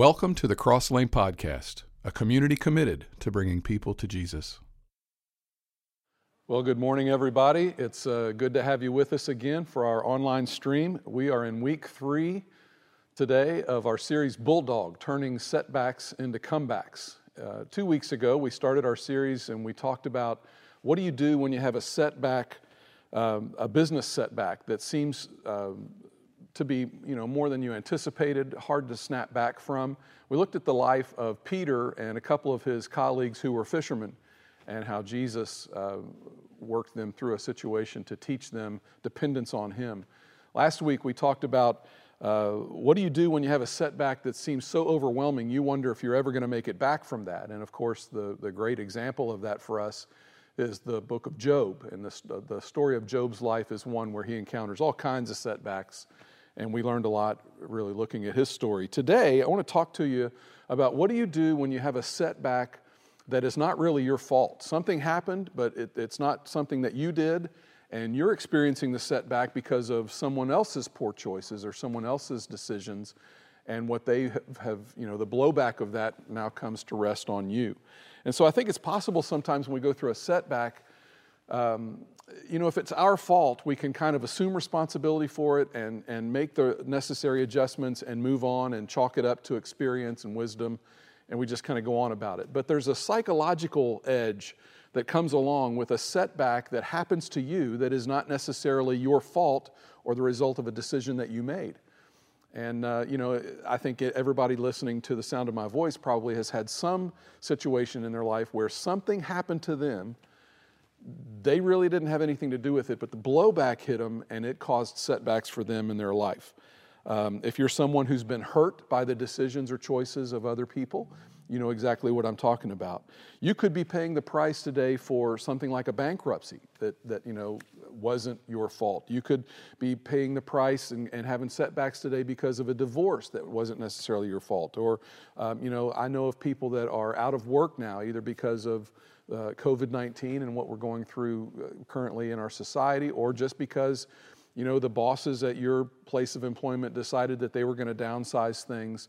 Welcome to the Cross Lane Podcast, a community committed to bringing people to Jesus. Well, good morning, everybody. It's uh, good to have you with us again for our online stream. We are in week three today of our series Bulldog Turning Setbacks into Comebacks. Uh, two weeks ago, we started our series and we talked about what do you do when you have a setback, um, a business setback that seems um, to be you know, more than you anticipated, hard to snap back from. We looked at the life of Peter and a couple of his colleagues who were fishermen and how Jesus uh, worked them through a situation to teach them dependence on Him. Last week we talked about uh, what do you do when you have a setback that seems so overwhelming you wonder if you're ever going to make it back from that. And of course, the, the great example of that for us is the book of Job. And the, the story of Job's life is one where he encounters all kinds of setbacks and we learned a lot really looking at his story. Today, I want to talk to you about what do you do when you have a setback that is not really your fault. Something happened, but it, it's not something that you did, and you're experiencing the setback because of someone else's poor choices or someone else's decisions, and what they have, you know, the blowback of that now comes to rest on you. And so I think it's possible sometimes when we go through a setback um, you know, if it's our fault, we can kind of assume responsibility for it and, and make the necessary adjustments and move on and chalk it up to experience and wisdom, and we just kind of go on about it. But there's a psychological edge that comes along with a setback that happens to you that is not necessarily your fault or the result of a decision that you made. And, uh, you know, I think everybody listening to the sound of my voice probably has had some situation in their life where something happened to them they really didn't have anything to do with it, but the blowback hit them and it caused setbacks for them in their life. Um, if you're someone who's been hurt by the decisions or choices of other people, you know exactly what I'm talking about. You could be paying the price today for something like a bankruptcy that, that you know wasn't your fault. You could be paying the price and, and having setbacks today because of a divorce that wasn't necessarily your fault. Or, um, you know, I know of people that are out of work now either because of uh, COVID 19 and what we're going through uh, currently in our society, or just because you know the bosses at your place of employment decided that they were going to downsize things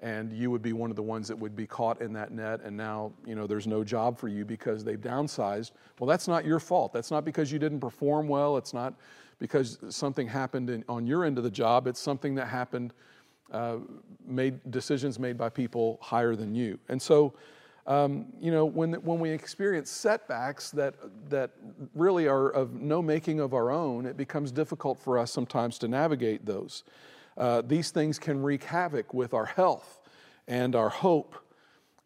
and you would be one of the ones that would be caught in that net and now you know there's no job for you because they've downsized well that's not your fault. That's not because you didn't perform well. It's not because something happened in, on your end of the job. It's something that happened uh, made decisions made by people higher than you. And so um, you know, when, when we experience setbacks that, that really are of no making of our own, it becomes difficult for us sometimes to navigate those. Uh, these things can wreak havoc with our health and our hope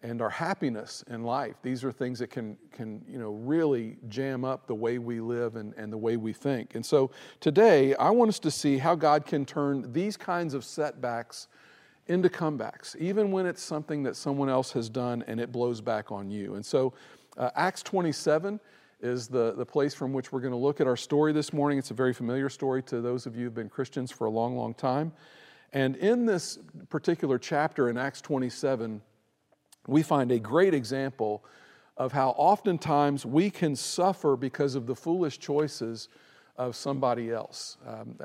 and our happiness in life. These are things that can, can you know, really jam up the way we live and, and the way we think. And so today, I want us to see how God can turn these kinds of setbacks into comebacks, even when it's something that someone else has done and it blows back on you. And so, uh, Acts 27 is the, the place from which we're going to look at our story this morning. It's a very familiar story to those of you who've been Christians for a long, long time. And in this particular chapter in Acts 27, we find a great example of how oftentimes we can suffer because of the foolish choices of somebody else. Um,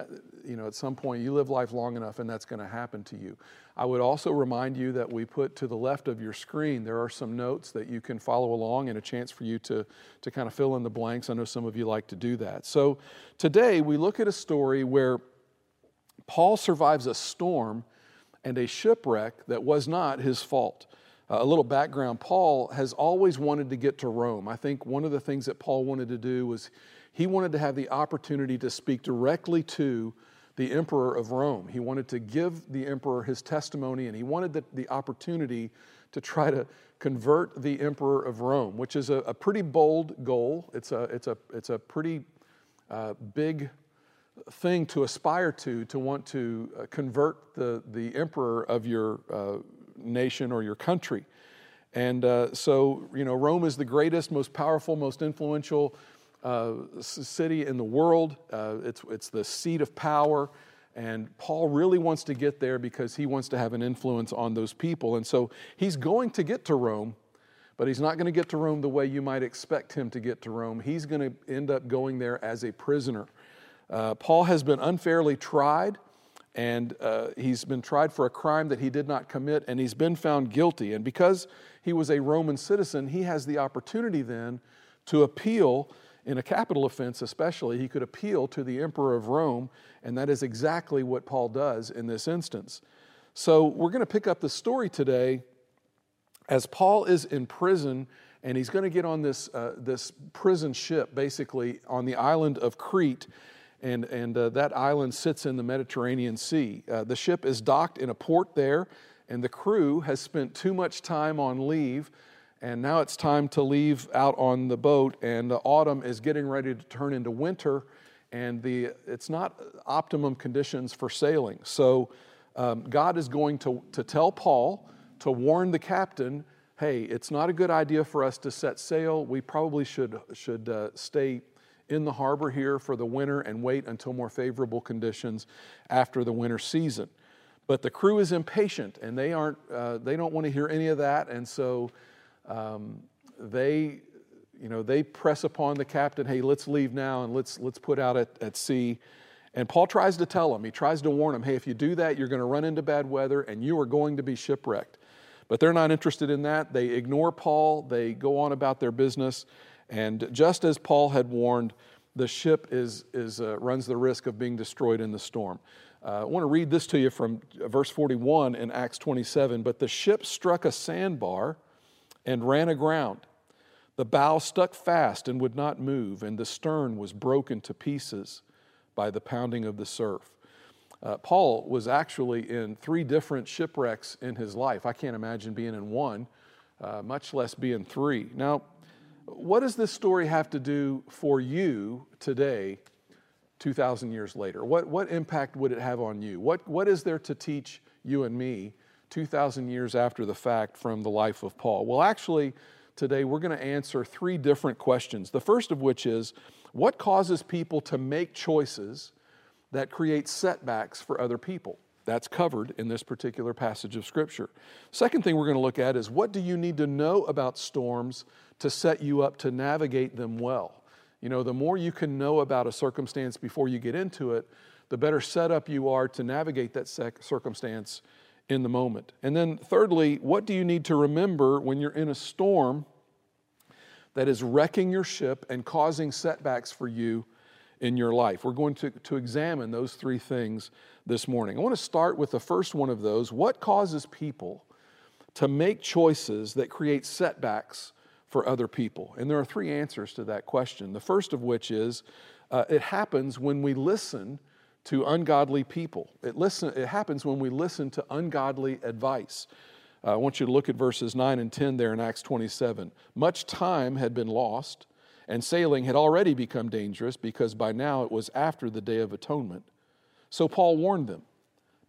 you know, at some point, you live life long enough, and that's going to happen to you. I would also remind you that we put to the left of your screen, there are some notes that you can follow along and a chance for you to, to kind of fill in the blanks. I know some of you like to do that. So today, we look at a story where Paul survives a storm and a shipwreck that was not his fault. Uh, a little background Paul has always wanted to get to Rome. I think one of the things that Paul wanted to do was he wanted to have the opportunity to speak directly to the emperor of Rome. He wanted to give the emperor his testimony, and he wanted the, the opportunity to try to convert the emperor of Rome, which is a, a pretty bold goal. It's a, it's a, it's a pretty uh, big thing to aspire to, to want to uh, convert the, the emperor of your uh, nation or your country. And uh, so, you know, Rome is the greatest, most powerful, most influential uh, city in the world. Uh, it's, it's the seat of power. And Paul really wants to get there because he wants to have an influence on those people. And so he's going to get to Rome, but he's not going to get to Rome the way you might expect him to get to Rome. He's going to end up going there as a prisoner. Uh, Paul has been unfairly tried and uh, he's been tried for a crime that he did not commit, and he's been found guilty. And because he was a Roman citizen, he has the opportunity then to appeal in a capital offense, especially. He could appeal to the emperor of Rome, and that is exactly what Paul does in this instance. So we're going to pick up the story today as Paul is in prison and he's going to get on this, uh, this prison ship basically on the island of Crete and, and uh, that island sits in the Mediterranean Sea. Uh, the ship is docked in a port there, and the crew has spent too much time on leave, and now it's time to leave out on the boat, and the autumn is getting ready to turn into winter, and the, it's not optimum conditions for sailing. So um, God is going to, to tell Paul to warn the captain hey, it's not a good idea for us to set sail. We probably should, should uh, stay in the harbor here for the winter and wait until more favorable conditions after the winter season. But the crew is impatient and they, aren't, uh, they don't want to hear any of that. And so um, they, you know, they press upon the captain, hey, let's leave now and let's, let's put out at, at sea. And Paul tries to tell them, he tries to warn them, hey, if you do that, you're going to run into bad weather and you are going to be shipwrecked. But they're not interested in that. They ignore Paul, they go on about their business. And just as Paul had warned, the ship is, is, uh, runs the risk of being destroyed in the storm. Uh, I want to read this to you from verse 41 in Acts 27. But the ship struck a sandbar and ran aground. The bow stuck fast and would not move, and the stern was broken to pieces by the pounding of the surf. Uh, Paul was actually in three different shipwrecks in his life. I can't imagine being in one, uh, much less being three. Now, what does this story have to do for you today, 2,000 years later? What, what impact would it have on you? What, what is there to teach you and me 2,000 years after the fact from the life of Paul? Well, actually, today we're going to answer three different questions. The first of which is what causes people to make choices that create setbacks for other people? That's covered in this particular passage of Scripture. Second thing we're going to look at is what do you need to know about storms to set you up to navigate them well? You know, the more you can know about a circumstance before you get into it, the better set up you are to navigate that circumstance in the moment. And then, thirdly, what do you need to remember when you're in a storm that is wrecking your ship and causing setbacks for you in your life? We're going to, to examine those three things this morning. I want to start with the first one of those. What causes people to make choices that create setbacks for other people? And there are three answers to that question. The first of which is uh, it happens when we listen to ungodly people. It, listen, it happens when we listen to ungodly advice. Uh, I want you to look at verses 9 and 10 there in Acts 27. Much time had been lost, and sailing had already become dangerous because by now it was after the Day of Atonement. So Paul warned them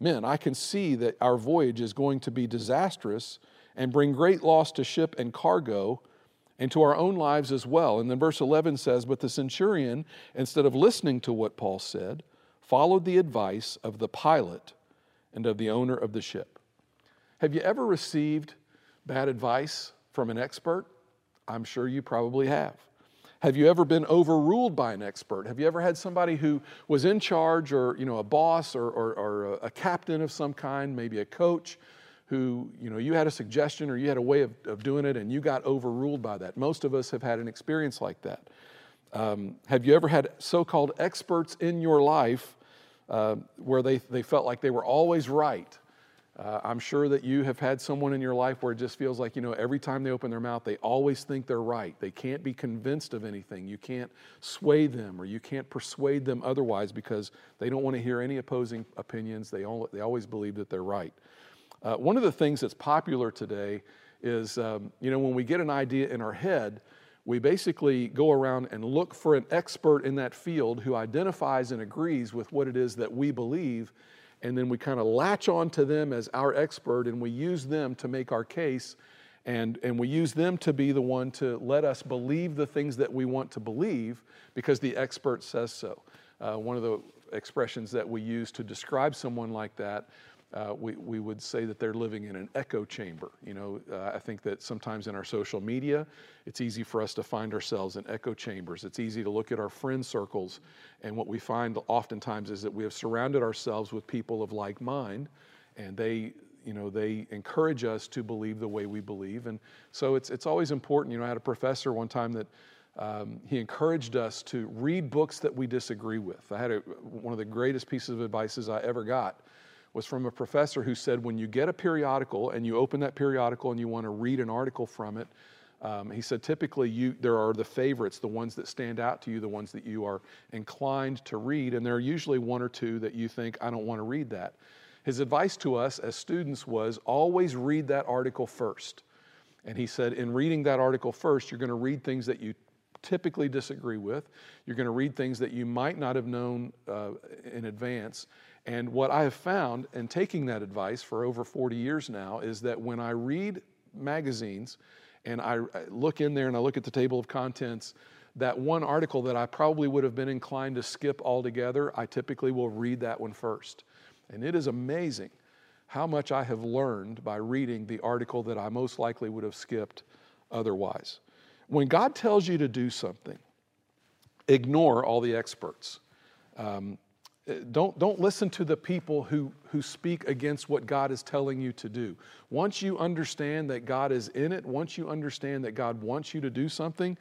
Men, I can see that our voyage is going to be disastrous and bring great loss to ship and cargo and to our own lives as well. And then verse 11 says, But the centurion, instead of listening to what Paul said, followed the advice of the pilot and of the owner of the ship. Have you ever received bad advice from an expert? I'm sure you probably have. Have you ever been overruled by an expert? Have you ever had somebody who was in charge or, you know, a boss or, or, or a captain of some kind, maybe a coach, who, you know, you had a suggestion or you had a way of, of doing it and you got overruled by that? Most of us have had an experience like that. Um, have you ever had so called experts in your life uh, where they, they felt like they were always right? Uh, I'm sure that you have had someone in your life where it just feels like, you know, every time they open their mouth, they always think they're right. They can't be convinced of anything. You can't sway them or you can't persuade them otherwise because they don't want to hear any opposing opinions. They, all, they always believe that they're right. Uh, one of the things that's popular today is, um, you know, when we get an idea in our head, we basically go around and look for an expert in that field who identifies and agrees with what it is that we believe and then we kind of latch on to them as our expert and we use them to make our case and, and we use them to be the one to let us believe the things that we want to believe because the expert says so. Uh, one of the expressions that we use to describe someone like that uh, we, we would say that they're living in an echo chamber. You know, uh, I think that sometimes in our social media, it's easy for us to find ourselves in echo chambers. It's easy to look at our friend circles, and what we find oftentimes is that we have surrounded ourselves with people of like mind, and they, you know, they encourage us to believe the way we believe. And so it's, it's always important. You know, I had a professor one time that um, he encouraged us to read books that we disagree with. I had a, one of the greatest pieces of advice I ever got was from a professor who said when you get a periodical and you open that periodical and you want to read an article from it, um, he said typically you, there are the favorites, the ones that stand out to you, the ones that you are inclined to read, and there are usually one or two that you think, I don't want to read that. His advice to us as students was always read that article first. And he said, in reading that article first, you're going to read things that you typically disagree with. You're going to read things that you might not have known uh, in advance. And what I have found in taking that advice for over 40 years now is that when I read magazines and I look in there and I look at the table of contents, that one article that I probably would have been inclined to skip altogether, I typically will read that one first. And it is amazing how much I have learned by reading the article that I most likely would have skipped otherwise. When God tells you to do something, ignore all the experts. Um, don't, don't listen to the people who, who speak against what God is telling you to do. Once you understand that God is in it, once you understand that God wants you to do something,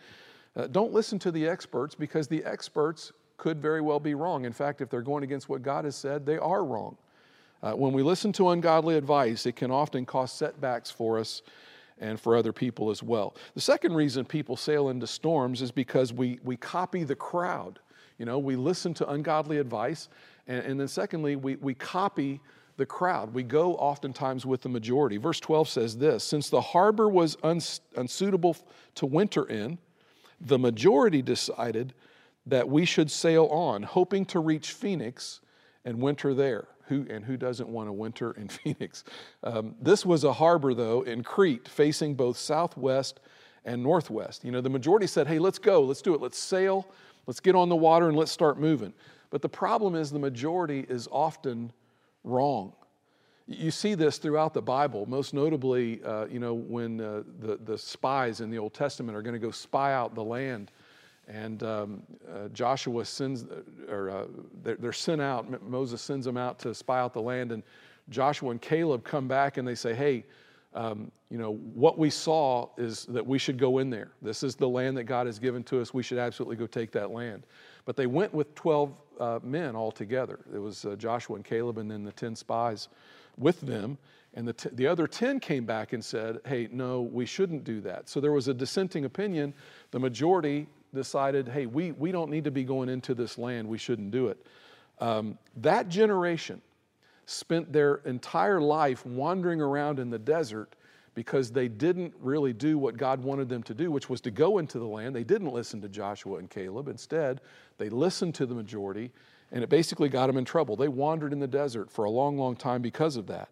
uh, don't listen to the experts because the experts could very well be wrong. In fact, if they're going against what God has said, they are wrong. Uh, when we listen to ungodly advice, it can often cause setbacks for us and for other people as well. The second reason people sail into storms is because we, we copy the crowd. You know, we listen to ungodly advice, and, and then secondly, we, we copy the crowd. We go oftentimes with the majority. Verse 12 says this Since the harbor was uns, unsuitable to winter in, the majority decided that we should sail on, hoping to reach Phoenix and winter there. Who, and who doesn't want to winter in Phoenix? Um, this was a harbor, though, in Crete, facing both southwest and northwest. You know, the majority said, hey, let's go, let's do it, let's sail Let's get on the water and let's start moving. But the problem is the majority is often wrong. You see this throughout the Bible, most notably, uh, you know, when uh, the, the spies in the Old Testament are going to go spy out the land. And um, uh, Joshua sends, or uh, they're, they're sent out, Moses sends them out to spy out the land. And Joshua and Caleb come back and they say, hey, um, you know, what we saw is that we should go in there. This is the land that God has given to us. We should absolutely go take that land. But they went with 12 uh, men all together. It was uh, Joshua and Caleb and then the 10 spies with them. And the, t- the other 10 came back and said, hey, no, we shouldn't do that. So there was a dissenting opinion. The majority decided, hey, we, we don't need to be going into this land. We shouldn't do it. Um, that generation, spent their entire life wandering around in the desert because they didn't really do what God wanted them to do, which was to go into the land. They didn't listen to Joshua and Caleb. Instead, they listened to the majority, and it basically got them in trouble. They wandered in the desert for a long, long time because of that.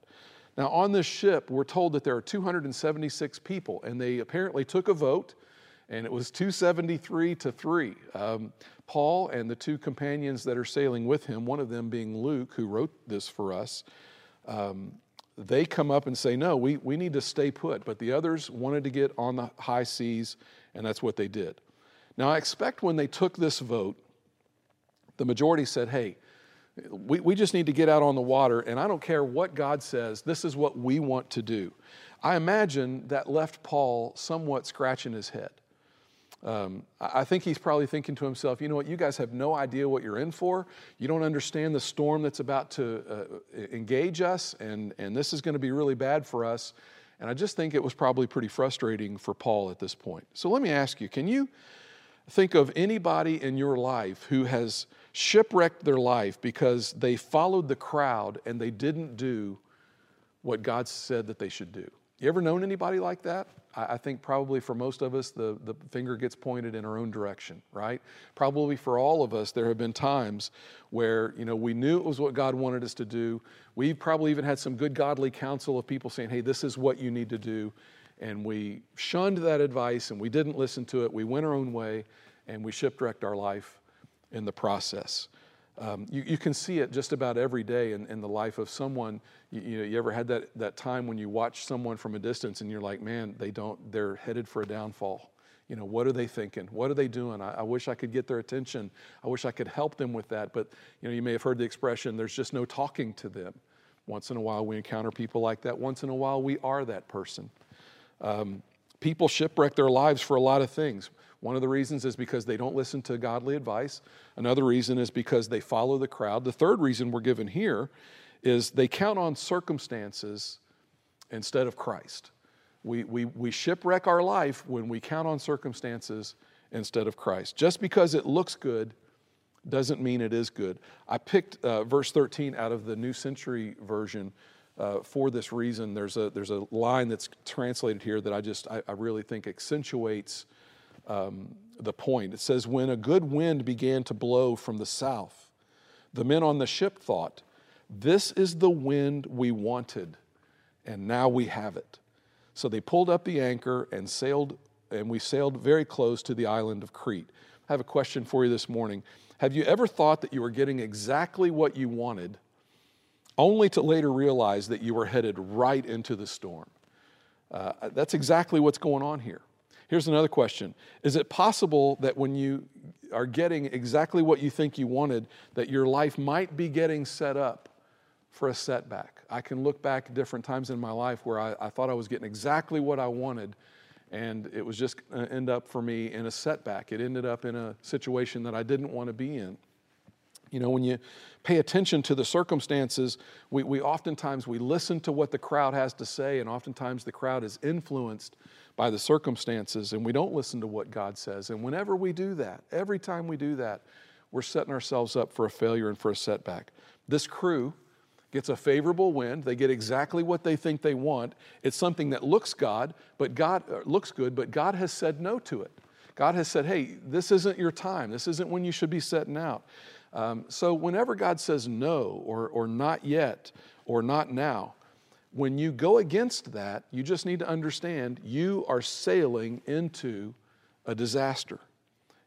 Now, on this ship, we're told that there are 276 people, and they apparently took a vote, and it was 273 to 3. Um, Paul and the two companions that are sailing with him, one of them being Luke, who wrote this for us, um, they come up and say, No, we, we need to stay put. But the others wanted to get on the high seas, and that's what they did. Now, I expect when they took this vote, the majority said, Hey, we, we just need to get out on the water, and I don't care what God says, this is what we want to do. I imagine that left Paul somewhat scratching his head. Um, I think he's probably thinking to himself, you know what, you guys have no idea what you're in for. You don't understand the storm that's about to uh, engage us, and, and this is going to be really bad for us. And I just think it was probably pretty frustrating for Paul at this point. So let me ask you can you think of anybody in your life who has shipwrecked their life because they followed the crowd and they didn't do what God said that they should do? You ever known anybody like that? I think probably for most of us, the, the finger gets pointed in our own direction, right? Probably for all of us, there have been times where, you know, we knew it was what God wanted us to do. We've probably even had some good godly counsel of people saying, hey, this is what you need to do. And we shunned that advice and we didn't listen to it. We went our own way and we shipwrecked our life in the process. Um, you, you, can see it just about every day in, in the life of someone. You, you, know, you ever had that, that time when you watch someone from a distance and you're like, man, they don't, they're headed for a downfall. You know, what are they thinking? What are they doing? I, I wish I could get their attention. I wish I could help them with that. But, you know, you may have heard the expression, there's just no talking to them. Once in a while, we encounter people like that. Once in a while, we are that person. Um, people shipwreck their lives for a lot of things. One of the reasons is because they don't listen to godly advice. Another reason is because they follow the crowd. The third reason we're given here is they count on circumstances instead of Christ. We, we, we shipwreck our life when we count on circumstances instead of Christ. Just because it looks good doesn't mean it is good. I picked uh, verse 13 out of the New Century Version uh, for this reason. There's a, there's a line that's translated here that I just, I, I really think accentuates um, the point. It says, When a good wind began to blow from the south, the men on the ship thought, This is the wind we wanted, and now we have it. So they pulled up the anchor and sailed, and we sailed very close to the island of Crete. I have a question for you this morning. Have you ever thought that you were getting exactly what you wanted, only to later realize that you were headed right into the storm? Uh, that's exactly what's going on here. Here's another question Is it possible that when you are getting exactly what you think you wanted, that your life might be getting set up for a setback? I can look back at different times in my life where I, I thought I was getting exactly what I wanted, and it was just to end up for me in a setback. It ended up in a situation that I didn't want to be in. You know, when you pay attention to the circumstances, we, we oftentimes we listen to what the crowd has to say, and oftentimes the crowd is influenced by the circumstances, and we don't listen to what God says. And whenever we do that, every time we do that, we're setting ourselves up for a failure and for a setback. This crew gets a favorable wind. They get exactly what they think they want. It's something that looks God, but God uh, looks good, but God has said no to it. God has said, "Hey, this isn't your time. This isn't when you should be setting out." Um, so whenever God says no or or not yet or not now, when you go against that, you just need to understand you are sailing into a disaster.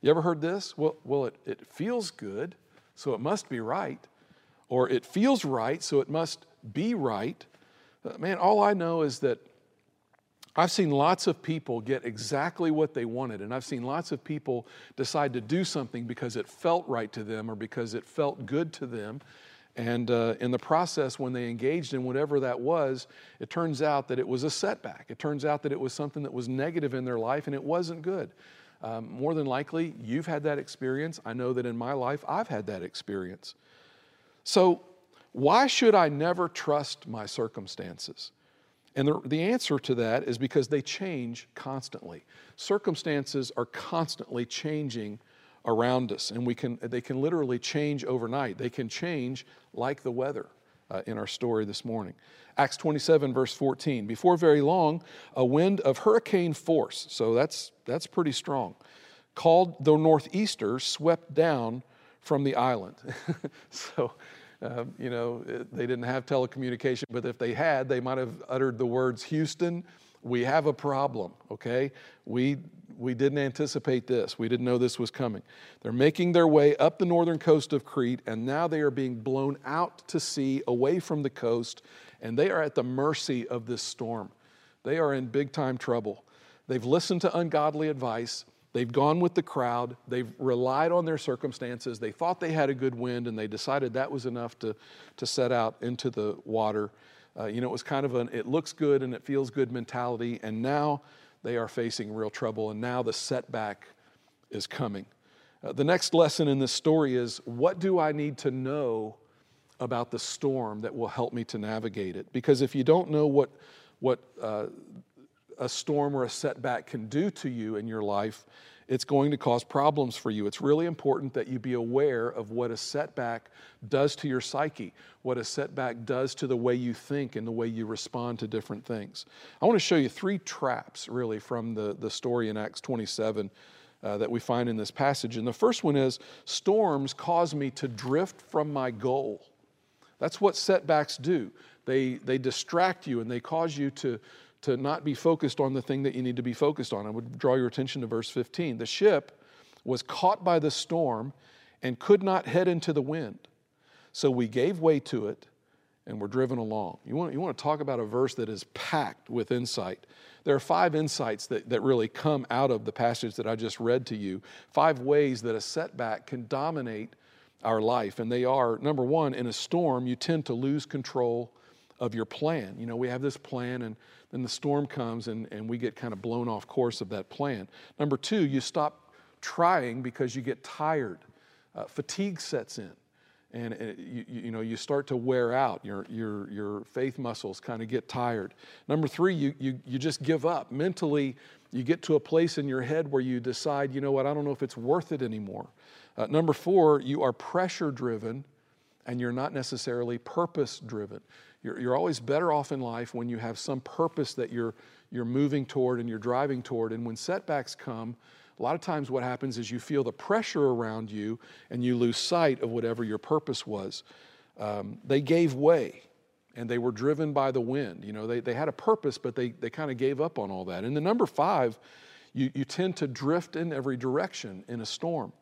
You ever heard this? Well, well it, it feels good, so it must be right. Or it feels right, so it must be right. Uh, man, all I know is that I've seen lots of people get exactly what they wanted, and I've seen lots of people decide to do something because it felt right to them or because it felt good to them. And uh, in the process, when they engaged in whatever that was, it turns out that it was a setback. It turns out that it was something that was negative in their life and it wasn't good. Um, more than likely, you've had that experience. I know that in my life, I've had that experience. So, why should I never trust my circumstances? And the, the answer to that is because they change constantly. Circumstances are constantly changing around us, and we can, they can literally change overnight. They can change like the weather uh, in our story this morning. Acts 27, verse 14. Before very long, a wind of hurricane force, so that's, that's pretty strong, called the Northeaster, swept down from the island. so, uh, you know, they didn't have telecommunication, but if they had, they might have uttered the words Houston, we have a problem, okay? We, we didn't anticipate this. We didn't know this was coming. They're making their way up the northern coast of Crete, and now they are being blown out to sea away from the coast, and they are at the mercy of this storm. They are in big time trouble. They've listened to ungodly advice. They've gone with the crowd. They've relied on their circumstances. They thought they had a good wind, and they decided that was enough to, to set out into the water. Uh, you know, it was kind of an it looks good and it feels good mentality, and now they are facing real trouble, and now the setback is coming. Uh, the next lesson in this story is what do I need to know about the storm that will help me to navigate it? Because if you don't know what, what uh, a storm or a setback can do to you in your life, it's going to cause problems for you. It's really important that you be aware of what a setback does to your psyche, what a setback does to the way you think and the way you respond to different things. I want to show you three traps, really, from the, the story in Acts 27 uh, that we find in this passage. And the first one is storms cause me to drift from my goal. That's what setbacks do. They, they distract you and they cause you to, to not be focused on the thing that you need to be focused on. I would draw your attention to verse 15. The ship was caught by the storm and could not head into the wind. So we gave way to it and were driven along. You want, you want to talk about a verse that is packed with insight. There are five insights that, that really come out of the passage that I just read to you. Five ways that a setback can dominate our life. And they are number one, in a storm, you tend to lose control of your plan. You know, we have this plan, and then the storm comes, and, and we get kind of blown off course of that plan. Number two, you stop trying because you get tired. Uh, fatigue sets in and it, you, you know you start to wear out. Your, your, your faith muscles kind of get tired. Number three you, you, you just give up. Mentally you get to a place in your head where you decide you know what? I don't know if it's worth it anymore. Uh, number four you are pressure driven and you're not necessarily purpose driven you're, you're always better off in life when you have some purpose that you're, you're moving toward and you're driving toward and when setbacks come a lot of times, what happens is you feel the pressure around you and you lose sight of whatever your purpose was. Um, they gave way and they were driven by the wind. You know, they, they had a purpose, but they, they kind of gave up on all that. And the number five, you, you tend to drift in every direction in a storm.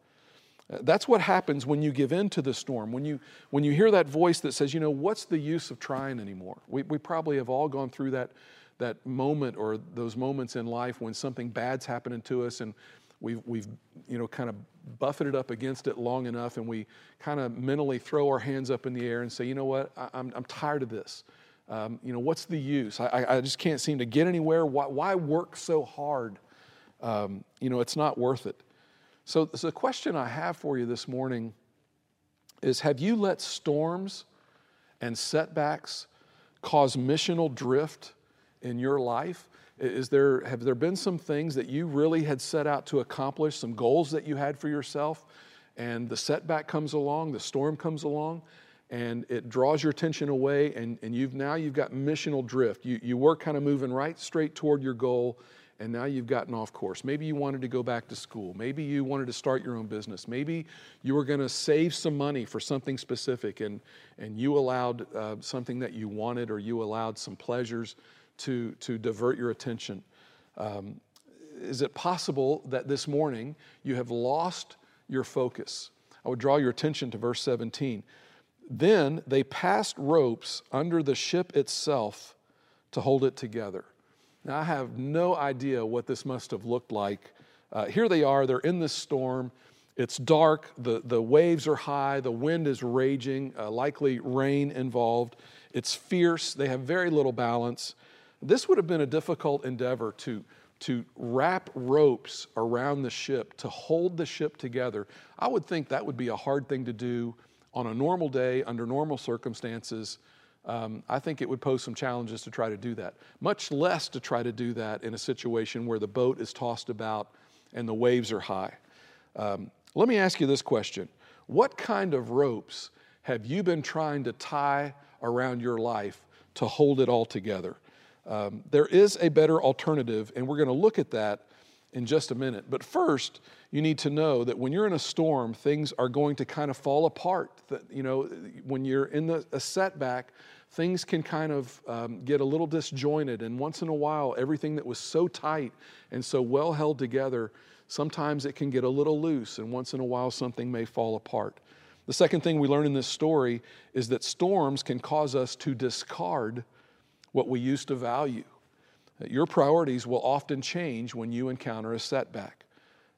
That's what happens when you give in to the storm. When you, when you hear that voice that says, you know, what's the use of trying anymore? We, we probably have all gone through that, that moment or those moments in life when something bad's happening to us and we've, we've you know, kind of buffeted up against it long enough and we kind of mentally throw our hands up in the air and say, you know what, I, am I'm, I'm tired of this. Um, you know, what's the use? I, I just can't seem to get anywhere. Why, why work so hard? Um, you know, it's not worth it. So, so the question I have for you this morning is Have you let storms and setbacks cause missional drift in your life? Is there, have there been some things that you really had set out to accomplish, some goals that you had for yourself, and the setback comes along, the storm comes along, and it draws your attention away, and, and you've now you've got missional drift. You, you were kind of moving right straight toward your goal, and now you've gotten off course. Maybe you wanted to go back to school. Maybe you wanted to start your own business. Maybe you were going to save some money for something specific, and, and you allowed uh, something that you wanted, or you allowed some pleasures to, to divert your attention. Um, is it possible that this morning you have lost your focus? I would draw your attention to verse 17. Then they passed ropes under the ship itself to hold it together. Now, I have no idea what this must have looked like. Uh, here they are, they're in this storm. It's dark, the, the waves are high, the wind is raging, uh, likely rain involved. It's fierce, they have very little balance. This would have been a difficult endeavor to, to wrap ropes around the ship, to hold the ship together. I would think that would be a hard thing to do on a normal day, under normal circumstances. Um, I think it would pose some challenges to try to do that, much less to try to do that in a situation where the boat is tossed about and the waves are high. Um, let me ask you this question What kind of ropes have you been trying to tie around your life to hold it all together? Um, there is a better alternative, and we're going to look at that in just a minute. But first, you need to know that when you're in a storm, things are going to kind of fall apart. That, you know, when you're in the, a setback, things can kind of um, get a little disjointed. And once in a while, everything that was so tight and so well held together, sometimes it can get a little loose. And once in a while, something may fall apart. The second thing we learn in this story is that storms can cause us to discard what we used to value. Your priorities will often change when you encounter a setback.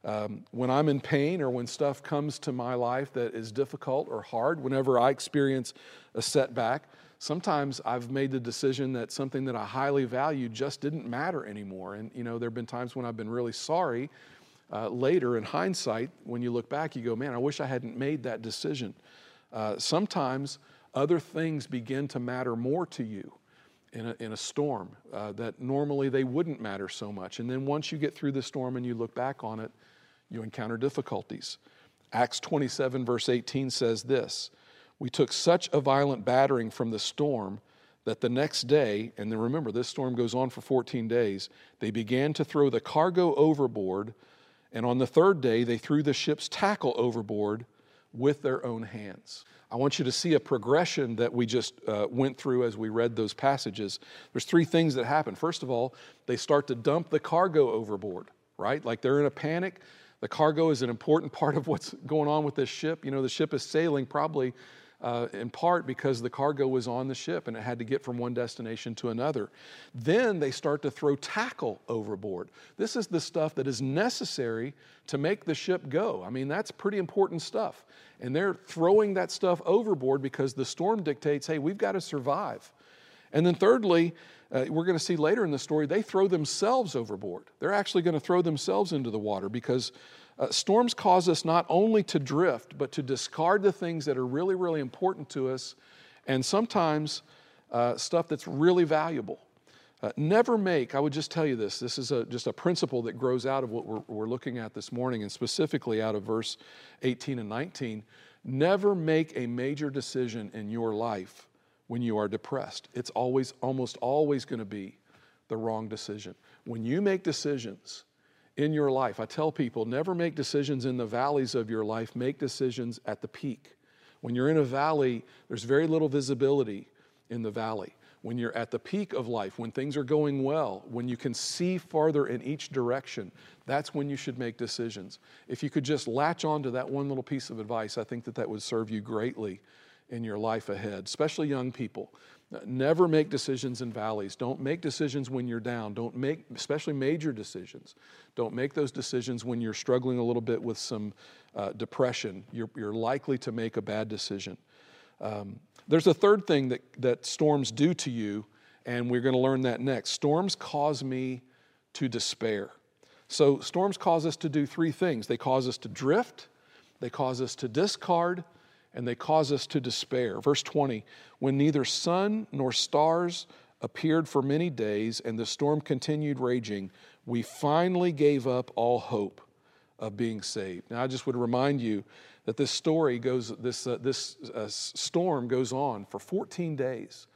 Um, when I'm in pain or when stuff comes to my life that is difficult or hard, whenever I experience a setback, sometimes I've made the decision that something that I highly value just didn't matter anymore. And, you know, there have been times when I've been really sorry. Uh, later, in hindsight, when you look back, you go, man, I wish I hadn't made that decision. Uh, sometimes other things begin to matter more to you in a, in a storm uh, that normally they wouldn't matter so much. And then once you get through the storm and you look back on it, you encounter difficulties. Acts 27, verse 18 says this We took such a violent battering from the storm that the next day, and then remember, this storm goes on for 14 days, they began to throw the cargo overboard, and on the third day, they threw the ship's tackle overboard with their own hands. I want you to see a progression that we just uh, went through as we read those passages. There's three things that happen. First of all, they start to dump the cargo overboard, right? Like they're in a panic. The cargo is an important part of what's going on with this ship. You know, the ship is sailing probably uh, in part because the cargo was on the ship and it had to get from one destination to another. Then they start to throw tackle overboard. This is the stuff that is necessary to make the ship go. I mean, that's pretty important stuff. And they're throwing that stuff overboard because the storm dictates hey, we've got to survive. And then, thirdly, uh, we're going to see later in the story, they throw themselves overboard. They're actually going to throw themselves into the water because uh, storms cause us not only to drift, but to discard the things that are really, really important to us, and sometimes uh, stuff that's really valuable. Uh, never make, I would just tell you this, this is a, just a principle that grows out of what we're, we're looking at this morning, and specifically out of verse 18 and 19. Never make a major decision in your life when you are depressed. It's always, almost always going to be the wrong decision. When you make decisions in your life, I tell people never make decisions in the valleys of your life, make decisions at the peak. When you're in a valley, there's very little visibility in the valley. When you're at the peak of life, when things are going well, when you can see farther in each direction, that's when you should make decisions. If you could just latch on to that one little piece of advice, I think that that would serve you greatly in your life ahead, especially young people. Never make decisions in valleys. Don't make decisions when you're down. Don't make, especially major decisions. Don't make those decisions when you're struggling a little bit with some uh, depression. You're, you're likely to make a bad decision. Um, there's a third thing that, that storms do to you, and we're going to learn that next. Storms cause me to despair. So, storms cause us to do three things they cause us to drift, they cause us to discard, and they cause us to despair. Verse 20 When neither sun nor stars appeared for many days and the storm continued raging, we finally gave up all hope of being saved. Now, I just would remind you that this story goes, this, uh, this uh, storm goes on for 14 days.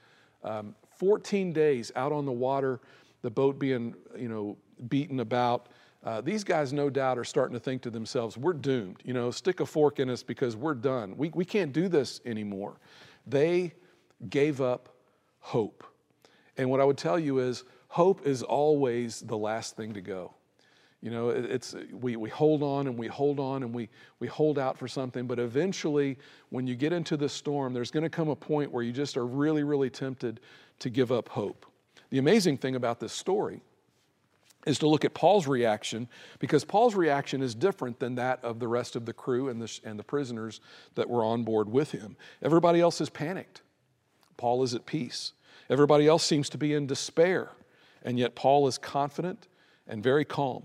Um, 14 days out on the water, the boat being, you know, beaten about. Uh, these guys, no doubt, are starting to think to themselves, we're doomed. You know, stick a fork in us because we're done. We, we can't do this anymore. They gave up hope. And what I would tell you is, hope is always the last thing to go. You know, it's, we, we hold on and we hold on and we, we hold out for something, but eventually, when you get into the storm, there's going to come a point where you just are really, really tempted to give up hope. The amazing thing about this story is to look at Paul's reaction because Paul's reaction is different than that of the rest of the crew and the, and the prisoners that were on board with him. Everybody else is panicked. Paul is at peace. Everybody else seems to be in despair, and yet Paul is confident and very calm.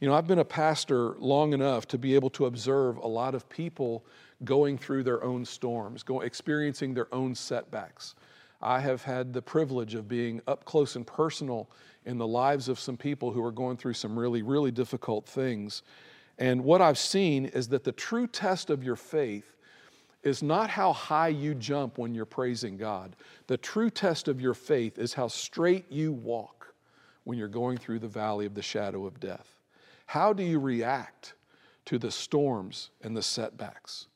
You know, I've been a pastor long enough to be able to observe a lot of people going through their own storms, go, experiencing their own setbacks. I have had the privilege of being up close and personal in the lives of some people who are going through some really, really difficult things. And what I've seen is that the true test of your faith is not how high you jump when you're praising God. The true test of your faith is how straight you walk when you're going through the valley of the shadow of death. How do you react to the storms and the setbacks?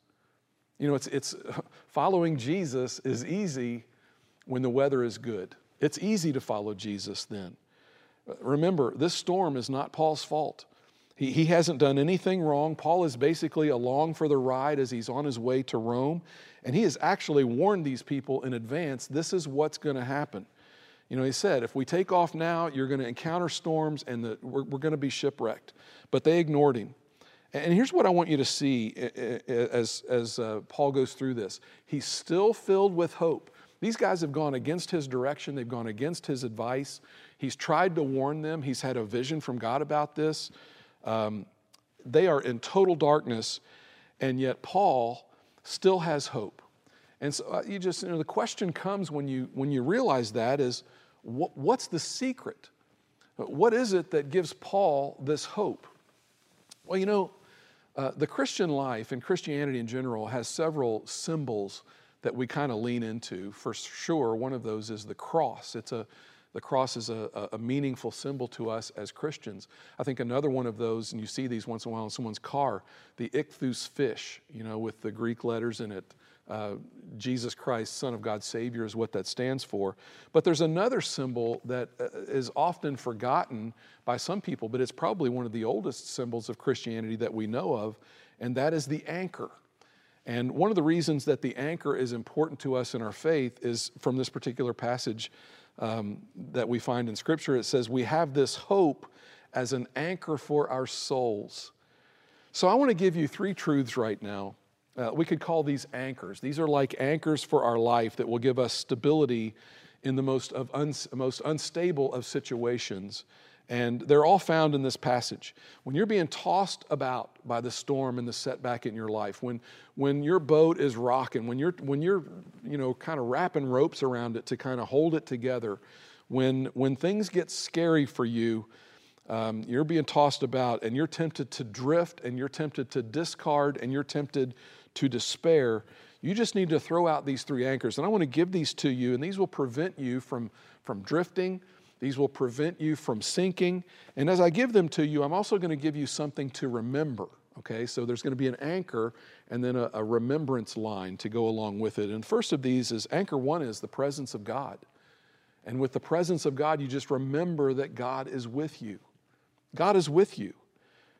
You know, it's, it's following Jesus is easy when the weather is good. It's easy to follow Jesus then. Remember, this storm is not Paul's fault. He, he hasn't done anything wrong. Paul is basically along for the ride as he's on his way to Rome. And he has actually warned these people in advance this is what's going to happen. You know, he said, if we take off now, you're going to encounter storms and the, we're, we're going to be shipwrecked. But they ignored him. And here's what I want you to see as, as uh, Paul goes through this. He's still filled with hope. These guys have gone against his direction, they've gone against his advice. He's tried to warn them, he's had a vision from God about this. Um, they are in total darkness, and yet Paul still has hope. And so uh, you just, you know, the question comes when you, when you realize that is what, what's the secret? What is it that gives Paul this hope? Well, you know, uh, the Christian life and Christianity in general has several symbols that we kind of lean into. For sure, one of those is the cross. It's a the cross is a, a, meaningful symbol to us as Christians. I think another one of those, and you see these once in a while in someone's car, the ichthus fish, you know, with the Greek letters in it, Uh, Jesus Christ, Son of God, Savior, is what that stands for. But there's another symbol that uh, often forgotten by some people, but it's probably one of the oldest symbols of Christianity that we know of, and that is the anchor. And one of the reasons that the anchor is important to us in our faith is from this particular passage um, that we find in Scripture. It says, We have this hope as an anchor for our souls. So I want to give you three truths right now. Uh, we could call these anchors. These are like anchors for our life that will give us stability in the most, of uns- most unstable of situations. And they're all found in this passage. When you're being tossed about by the storm and the setback in your life, when, when your boat is rocking, when you're, when you're you know, kind of wrapping ropes around it to kind of hold it together, when, when things get scary for you, um, you're being tossed about and you're tempted to drift and you're tempted to discard and you're tempted to despair, you just need to throw out these three anchors. And I want to give these to you, and these will prevent you from, from drifting. These will prevent you from sinking. And as I give them to you, I'm also going to give you something to remember. Okay, so there's going to be an anchor and then a, a remembrance line to go along with it. And first of these is anchor one is the presence of God. And with the presence of God, you just remember that God is with you. God is with you.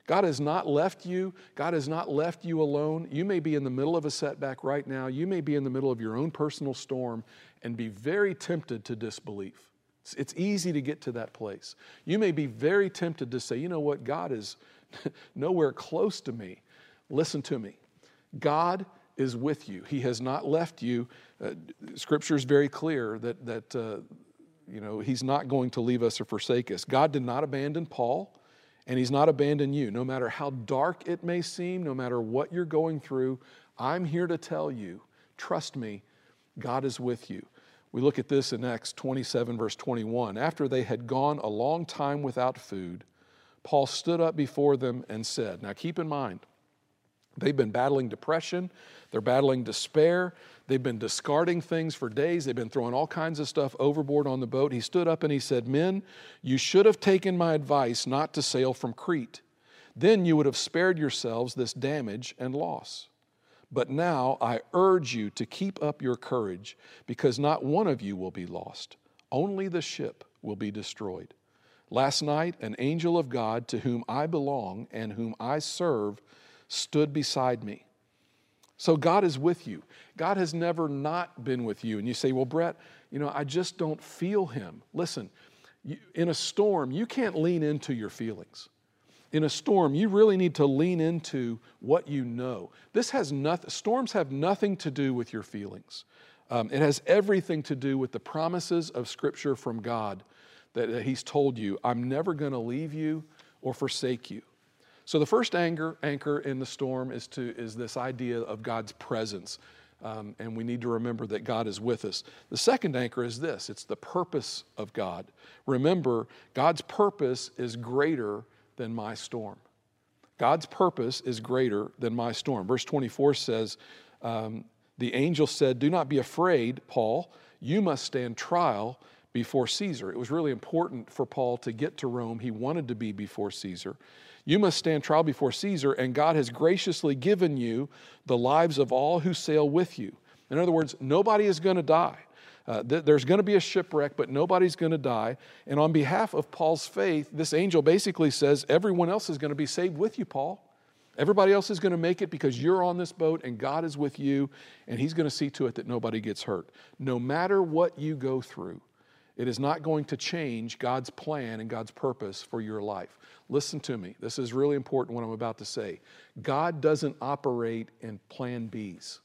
God has not left you. God has not left you alone. You may be in the middle of a setback right now. You may be in the middle of your own personal storm and be very tempted to disbelief. It's, it's easy to get to that place. You may be very tempted to say, you know what, God is nowhere close to me. Listen to me. God is with you. He has not left you. Uh, scripture is very clear that, that uh, you know, He's not going to leave us or forsake us. God did not abandon Paul and He's not abandoned you. No matter how dark it may seem, no matter what you're going through, I'm here to tell you trust me, God is with you. We look at this in Acts 27, verse 21. After they had gone a long time without food, Paul stood up before them and said, Now keep in mind, they've been battling depression, they're battling despair, They've been discarding things for days. They've been throwing all kinds of stuff overboard on the boat. He stood up and he said, Men, you should have taken my advice not to sail from Crete. Then you would have spared yourselves this damage and loss. But now I urge you to keep up your courage, because not one of you will be lost, only the ship will be destroyed. Last night, an angel of God to whom I belong and whom I serve stood beside me. So God is with you. God has never not been with you. And you say, well, Brett, you know, I just don't feel him. Listen, in a storm, you can't lean into your feelings. In a storm, you really need to lean into what you know. This has nothing, storms have nothing to do with your feelings. Um, it has everything to do with the promises of Scripture from God that, that He's told you, I'm never going to leave you or forsake you. So the first anchor, anchor in the storm is, to, is this idea of God's presence. Um, and we need to remember that God is with us. The second anchor is this it's the purpose of God. Remember, God's purpose is greater than my storm. God's purpose is greater than my storm. Verse 24 says, um, The angel said, Do not be afraid, Paul. You must stand trial before Caesar. It was really important for Paul to get to Rome. He wanted to be before Caesar. You must stand trial before Caesar, and God has graciously given you the lives of all who sail with you. In other words, nobody is going to die. Uh, th- there's going to be a shipwreck, but nobody's going to die. And on behalf of Paul's faith, this angel basically says, Everyone else is going to be saved with you, Paul. Everybody else is going to make it because you're on this boat and God is with you, and He's going to see to it that nobody gets hurt. No matter what you go through, it is not going to change God's plan and God's purpose for your life. Listen to me. This is really important what I'm about to say. God doesn't operate in plan Bs.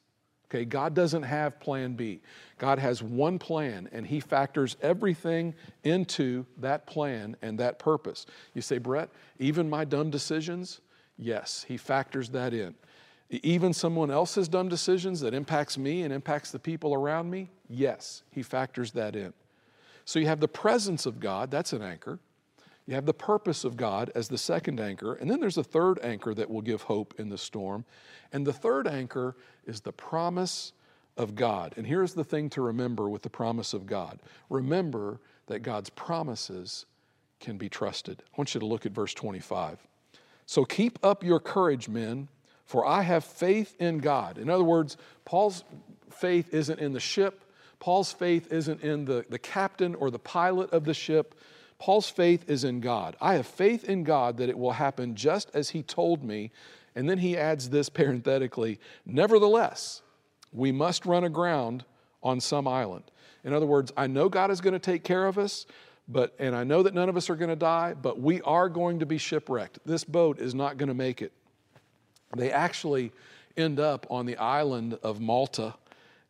Okay, God doesn't have plan B. God has one plan and he factors everything into that plan and that purpose. You say, Brett, even my dumb decisions? Yes, he factors that in. Even someone else's dumb decisions that impacts me and impacts the people around me? Yes, he factors that in. So you have the presence of God, that's an anchor. You have the purpose of God as the second anchor. And then there's a third anchor that will give hope in the storm. And the third anchor is the promise of God. And here's the thing to remember with the promise of God remember that God's promises can be trusted. I want you to look at verse 25. So keep up your courage, men, For I have faith in God. In other words, Paul's faith isn't in the ship, Paul's faith isn't in the, the captain or the pilot of the ship. Paul's faith is in God. I have faith in God that it will happen just as he told me. And then he adds this parenthetically Nevertheless, we must run aground on some island. In other words, I know God is going to take care of us, but and I know that none of us are going to die, but we are going to be shipwrecked. This boat is not going to make it. They actually end up on the island of Malta.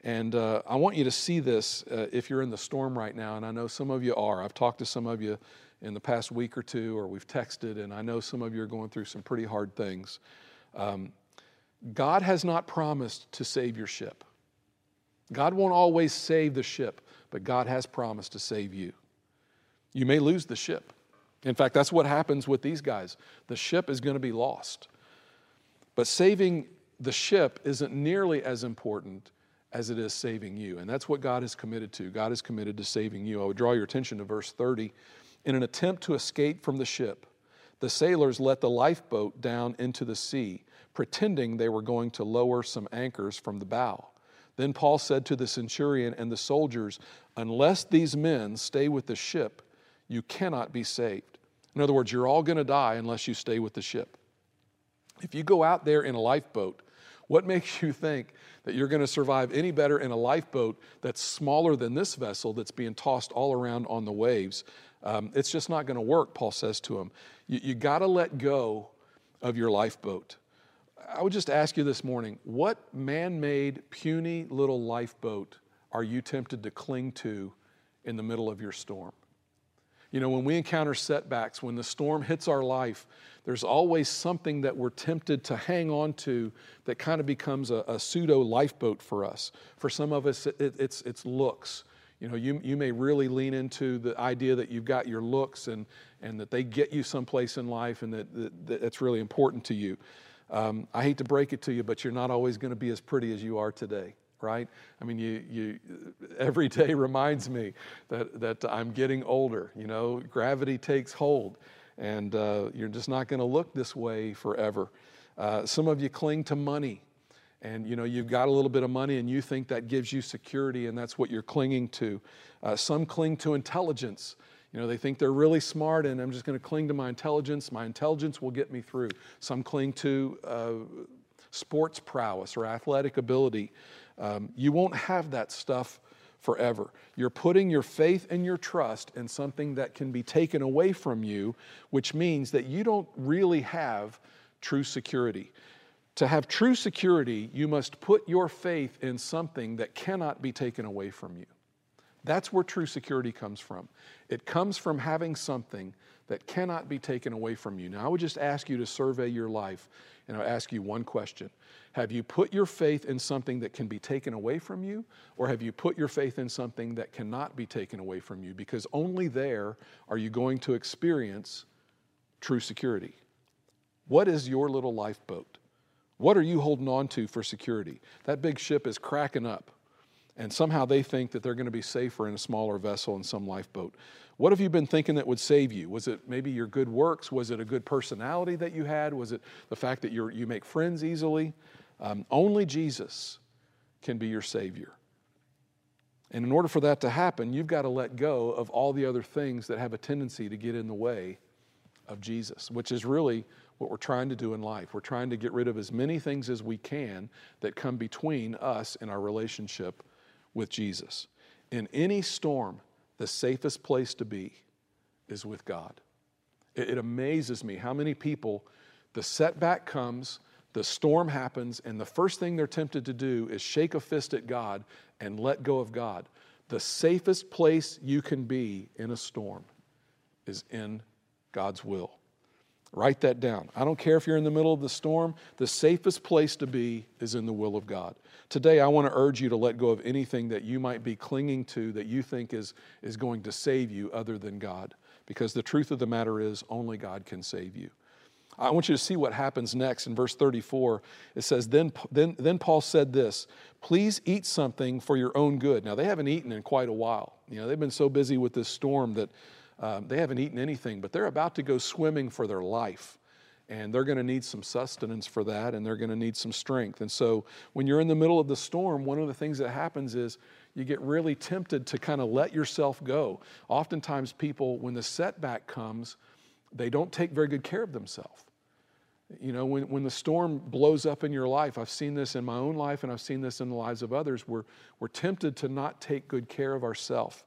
And uh, I want you to see this uh, if you're in the storm right now, and I know some of you are. I've talked to some of you in the past week or two, or we've texted, and I know some of you are going through some pretty hard things. Um, God has not promised to save your ship. God won't always save the ship, but God has promised to save you. You may lose the ship. In fact, that's what happens with these guys. The ship is going to be lost. But saving the ship isn't nearly as important as it is saving you. And that's what God is committed to. God is committed to saving you. I would draw your attention to verse 30. In an attempt to escape from the ship, the sailors let the lifeboat down into the sea, pretending they were going to lower some anchors from the bow. Then Paul said to the centurion and the soldiers, Unless these men stay with the ship, you cannot be saved. In other words, you're all going to die unless you stay with the ship. If you go out there in a lifeboat, what makes you think that you're going to survive any better in a lifeboat that's smaller than this vessel that's being tossed all around on the waves? Um, it's just not going to work, Paul says to him. You, you got to let go of your lifeboat. I would just ask you this morning what man made, puny little lifeboat are you tempted to cling to in the middle of your storm? You know, when we encounter setbacks, when the storm hits our life, there's always something that we're tempted to hang on to that kind of becomes a, a pseudo lifeboat for us. For some of us, it, it's, it's looks. You know, you, you may really lean into the idea that you've got your looks and, and that they get you someplace in life and that, that, that that's really important to you. Um, I hate to break it to you, but you're not always going to be as pretty as you are today right? I mean, you, you, every day reminds me that, that I'm getting older. You know, gravity takes hold, and uh, you're just not going to look this way forever. Uh, some of you cling to money, and you know you've got a little bit of money, and you think that gives you security, and that's what you're clinging to. Uh, some cling to intelligence. You know, they think they're really smart, and I'm just going to cling to my intelligence. My intelligence will get me through. Some cling to uh, sports prowess or athletic ability. Um, you won't have that stuff forever. You're putting your faith and your trust in something that can be taken away from you, which means that you don't really have true security. To have true security, you must put your faith in something that cannot be taken away from you. That's where true security comes from. It comes from having something that cannot be taken away from you. Now, I would just ask you to survey your life and I'll ask you one question Have you put your faith in something that can be taken away from you, or have you put your faith in something that cannot be taken away from you? Because only there are you going to experience true security. What is your little lifeboat? What are you holding on to for security? That big ship is cracking up, and somehow they think that they're going to be safer in a smaller vessel in some lifeboat. What have you been thinking that would save you? Was it maybe your good works? Was it a good personality that you had? Was it the fact that you you make friends easily? Um, only Jesus can be your Savior. And in order for that to happen, you've got to let go of all the other things that have a tendency to get in the way of Jesus, which is really what we're trying to do in life. We're trying to get rid of as many things as we can that come between us and our relationship with Jesus. In any storm, the safest place to be is with God. It, it amazes me how many people, the setback comes, the storm happens, and the first thing they're tempted to do is shake a fist at God and let go of God. The safest place you can be in a storm is in God's will. Write that down. I don't care if you're in the middle of the storm, the safest place to be is in the will of God. Today, I want to urge you to let go of anything that you might be clinging to that you think is, is going to save you other than God. Because the truth of the matter is, only God can save you. I want you to see what happens next in verse 34. It says, then, then, then Paul said this, please eat something for your own good. Now, they haven't eaten in quite a while. You know, they've been so busy with this storm that um, they haven't eaten anything, but they're about to go swimming for their life. and they're going to need some sustenance for that and they're going to need some strength. And so when you're in the middle of the storm, one of the things that happens is you get really tempted to kind of let yourself go. Oftentimes, people, when the setback comes, they don't take very good care of themselves. You know, when, when the storm blows up in your life, I've seen this in my own life and I've seen this in the lives of others, we're, we're tempted to not take good care of ourselves.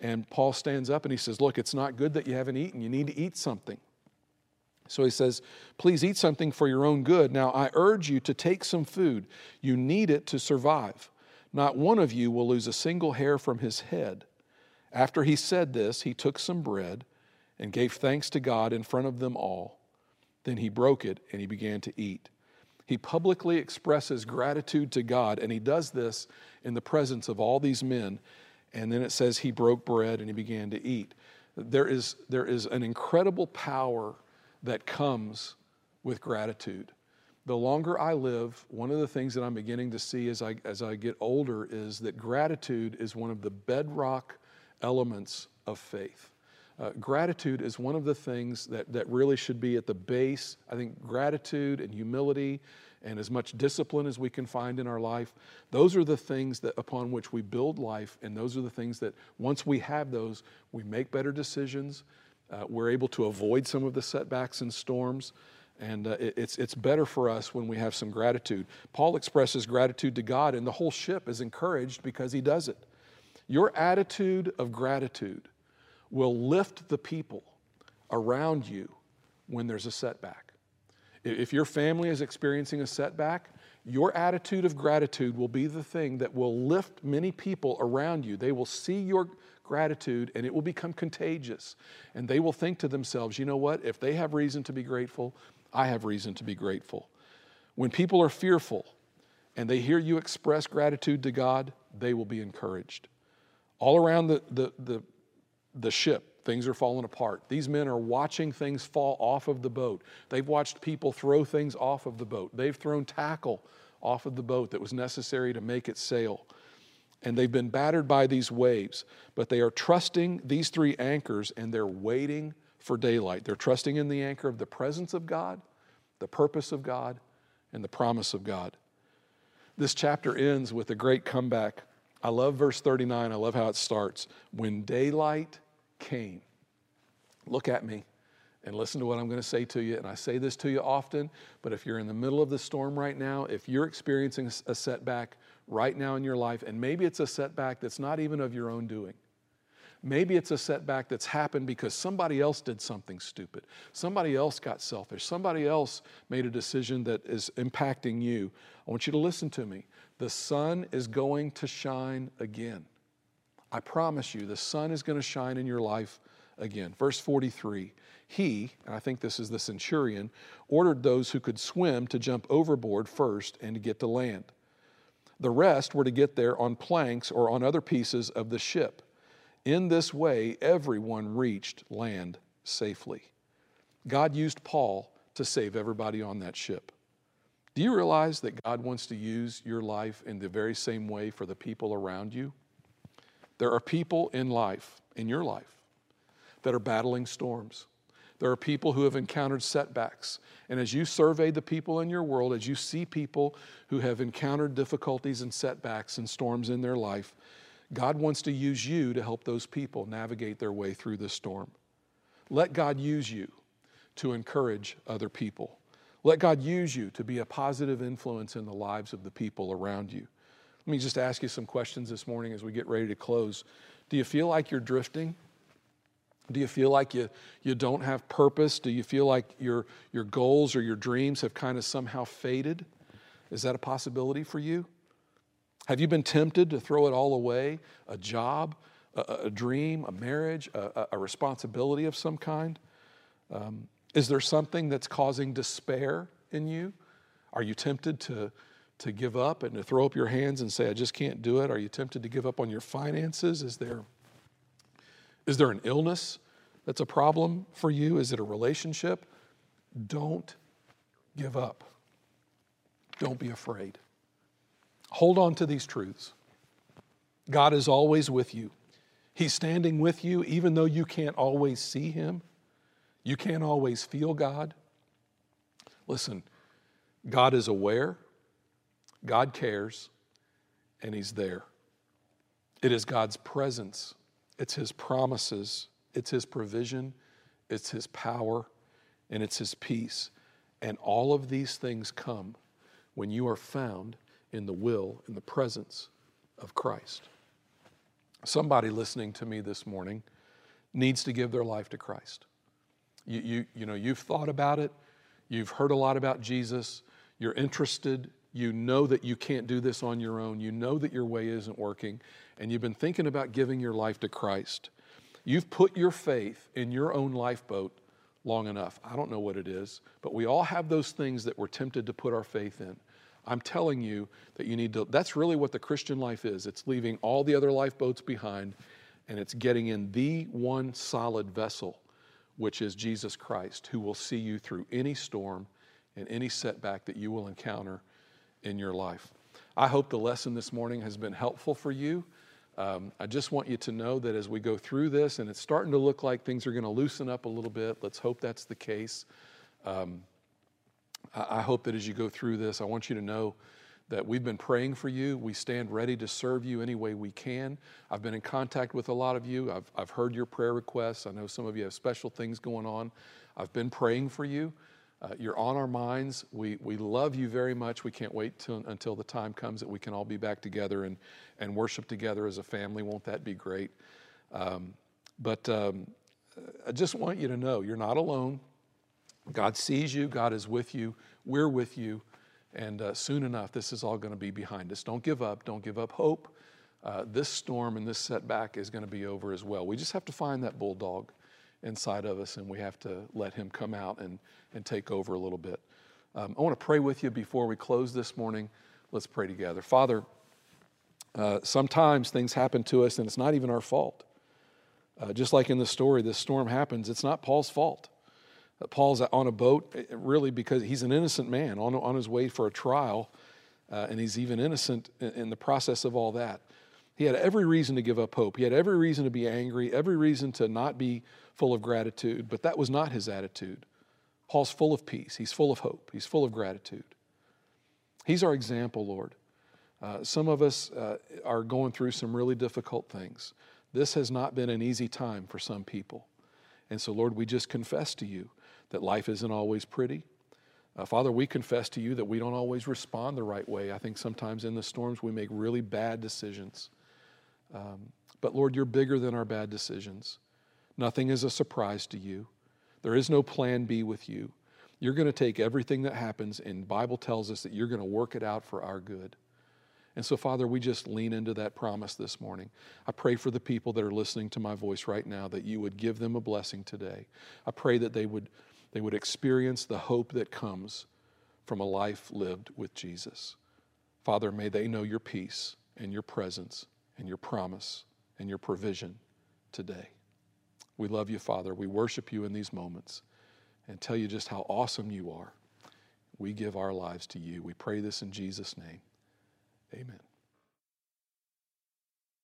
And Paul stands up and he says, Look, it's not good that you haven't eaten. You need to eat something. So he says, Please eat something for your own good. Now I urge you to take some food. You need it to survive. Not one of you will lose a single hair from his head. After he said this, he took some bread and gave thanks to God in front of them all. Then he broke it and he began to eat. He publicly expresses gratitude to God, and he does this in the presence of all these men. And then it says he broke bread and he began to eat. There is, there is an incredible power that comes with gratitude. The longer I live, one of the things that I'm beginning to see as I, as I get older is that gratitude is one of the bedrock elements of faith. Uh, gratitude is one of the things that, that really should be at the base. I think gratitude and humility and as much discipline as we can find in our life, those are the things that upon which we build life, and those are the things that once we have those, we make better decisions, uh, we're able to avoid some of the setbacks and storms. And uh, it, it's, it's better for us when we have some gratitude. Paul expresses gratitude to God, and the whole ship is encouraged because he does it. Your attitude of gratitude will lift the people around you when there's a setback. If your family is experiencing a setback, your attitude of gratitude will be the thing that will lift many people around you. They will see your gratitude and it will become contagious. And they will think to themselves, you know what? If they have reason to be grateful, I have reason to be grateful. When people are fearful and they hear you express gratitude to God, they will be encouraged. All around the, the, the, the ship, things are falling apart. These men are watching things fall off of the boat. They've watched people throw things off of the boat. They've thrown tackle off of the boat that was necessary to make it sail and they've been battered by these waves, but they are trusting these three anchors and they're waiting for daylight. They're trusting in the anchor of the presence of God, the purpose of God, and the promise of God. This chapter ends with a great comeback. I love verse 39. I love how it starts. When daylight came, look at me and listen to what I'm going to say to you. And I say this to you often, but if you're in the middle of the storm right now, if you're experiencing a setback, right now in your life, and maybe it's a setback that's not even of your own doing. Maybe it's a setback that's happened because somebody else did something stupid. Somebody else got selfish. Somebody else made a decision that is impacting you. I want you to listen to me. The sun is going to shine again. I promise you, the sun is going to shine in your life again. Verse 43 He, and I think this is the centurion, ordered those who could swim to jump overboard first and to get to land. The rest were to get there on planks or on other pieces of the ship. In this way, everyone reached land safely. God used Paul to save everybody on that ship. Do you realize that God wants to use your life in the very same way for the people around you? There are people in life, in your life, that are battling storms. There are people who have encountered setbacks. And as you survey the people in your world, as you see people who have encountered difficulties and setbacks and storms in their life, God wants to use you to help those people navigate their way through this storm. Let God use you to encourage other people. Let God use you to be a positive influence in the lives of the people around you. Let me just ask you some questions this morning as we get ready to close. Do you feel like you're drifting? Do you feel like you, you don't have purpose? Do you feel like your, your goals or your dreams have kind of somehow faded? Is that a possibility for you? Have you been tempted to throw it all away? A job, a, a dream, a marriage, a, a, responsibility of some kind? Um, is there something that's causing despair in you? Are you tempted to, to give up and to throw up your hands and say, I just can't do it? Are you tempted to give up on your finances? Is there is there an illness that's a problem for you? Is it a relationship? Don't give up. Don't be afraid. Hold on to these truths. God is always with you. He's standing with you even though you can't always see Him. You can't always feel God. Listen, God is aware, God cares, and He's there. It is God's presence, it's His promises, it's His provision, it's His power, and it's His peace. And all of these things come when you are found in the will, in the presence of Christ. Somebody listening to me this morning needs to give their life to Christ. You, you, you know, you've thought about it, you've heard a lot about Jesus, you're interested, you know that you can't do this on your own, you know that your way isn't working, and you've been thinking about giving your life to Christ. You've put your faith in your own lifeboat long enough. I don't know what it is, but we all have those things that we're tempted to put our faith in. I'm telling you that you need to, that's really what the Christian life is. It's leaving all the other lifeboats behind and it's getting in the one solid vessel, which is Jesus Christ, who will see you through any storm and any setback that you will encounter in your life. I hope the lesson this morning has been helpful for you. Um, I just want you to know that as we go through this, and it's starting to look like things are going to loosen up a little bit, let's hope that's the case. Um, I, I hope that as you go through this, I want you to know that we've been praying for you. We stand ready to serve you any way we can. I've been in contact with a lot of you. I've, I've heard your prayer requests. I know some of you have special things going on. I've been praying for you. Uh, you're on our minds. We, we love you very much. We can't wait till, until the time comes that we can all be back together and, and worship together as a family. Won't that be great? Um, but um, I just want you to know you're not alone. God sees you, God is with you, we're with you, and uh, soon enough, this is all going to be behind us. Don't give up, don't give up hope. Uh, this storm and this setback is going to be over as well. We just have to find that bulldog inside of us, and we have to let him come out and, and take over a little bit. Um, I want to pray with you before we close this morning. Let's pray together. Father, uh, sometimes things happen to us and it's not even our fault. Uh, just like in the story, this storm happens, it's not Paul's fault. Uh, Paul's on a boat, uh, really, because he's an innocent man on, on his way for a trial, uh, and he's even innocent in, in the process of all that. He had every reason to give up hope. He had every reason to be angry, every reason to not be full of gratitude, but that was not his attitude. Paul's full of peace, he's full of hope, he's full of gratitude. He's our example, Lord. Uh, some of us uh, are going through some really difficult things. This has not been an easy time for some people. And so, Lord, we just confess to you that life isn't always pretty. Uh, Father, we confess to you that we don't always respond the right way. I think sometimes in the storms we make really bad decisions. Um, but Lord, you're bigger than our bad decisions. Nothing is a surprise to you. There is no plan B with you. You're going to take everything that happens, and Bible tells us that you're going to work it out for our good. And so, Father, we just lean into that promise this morning. I pray for the people that are listening to my voice right now that you would give them a blessing today. I pray that they would, they would experience the hope that comes from a life lived with Jesus. Father, may they know your peace and your presence and your promise and your provision today. We love you, Father. We worship you in these moments and tell you just how awesome you are. We give our lives to you. We pray this in Jesus' name. Amen.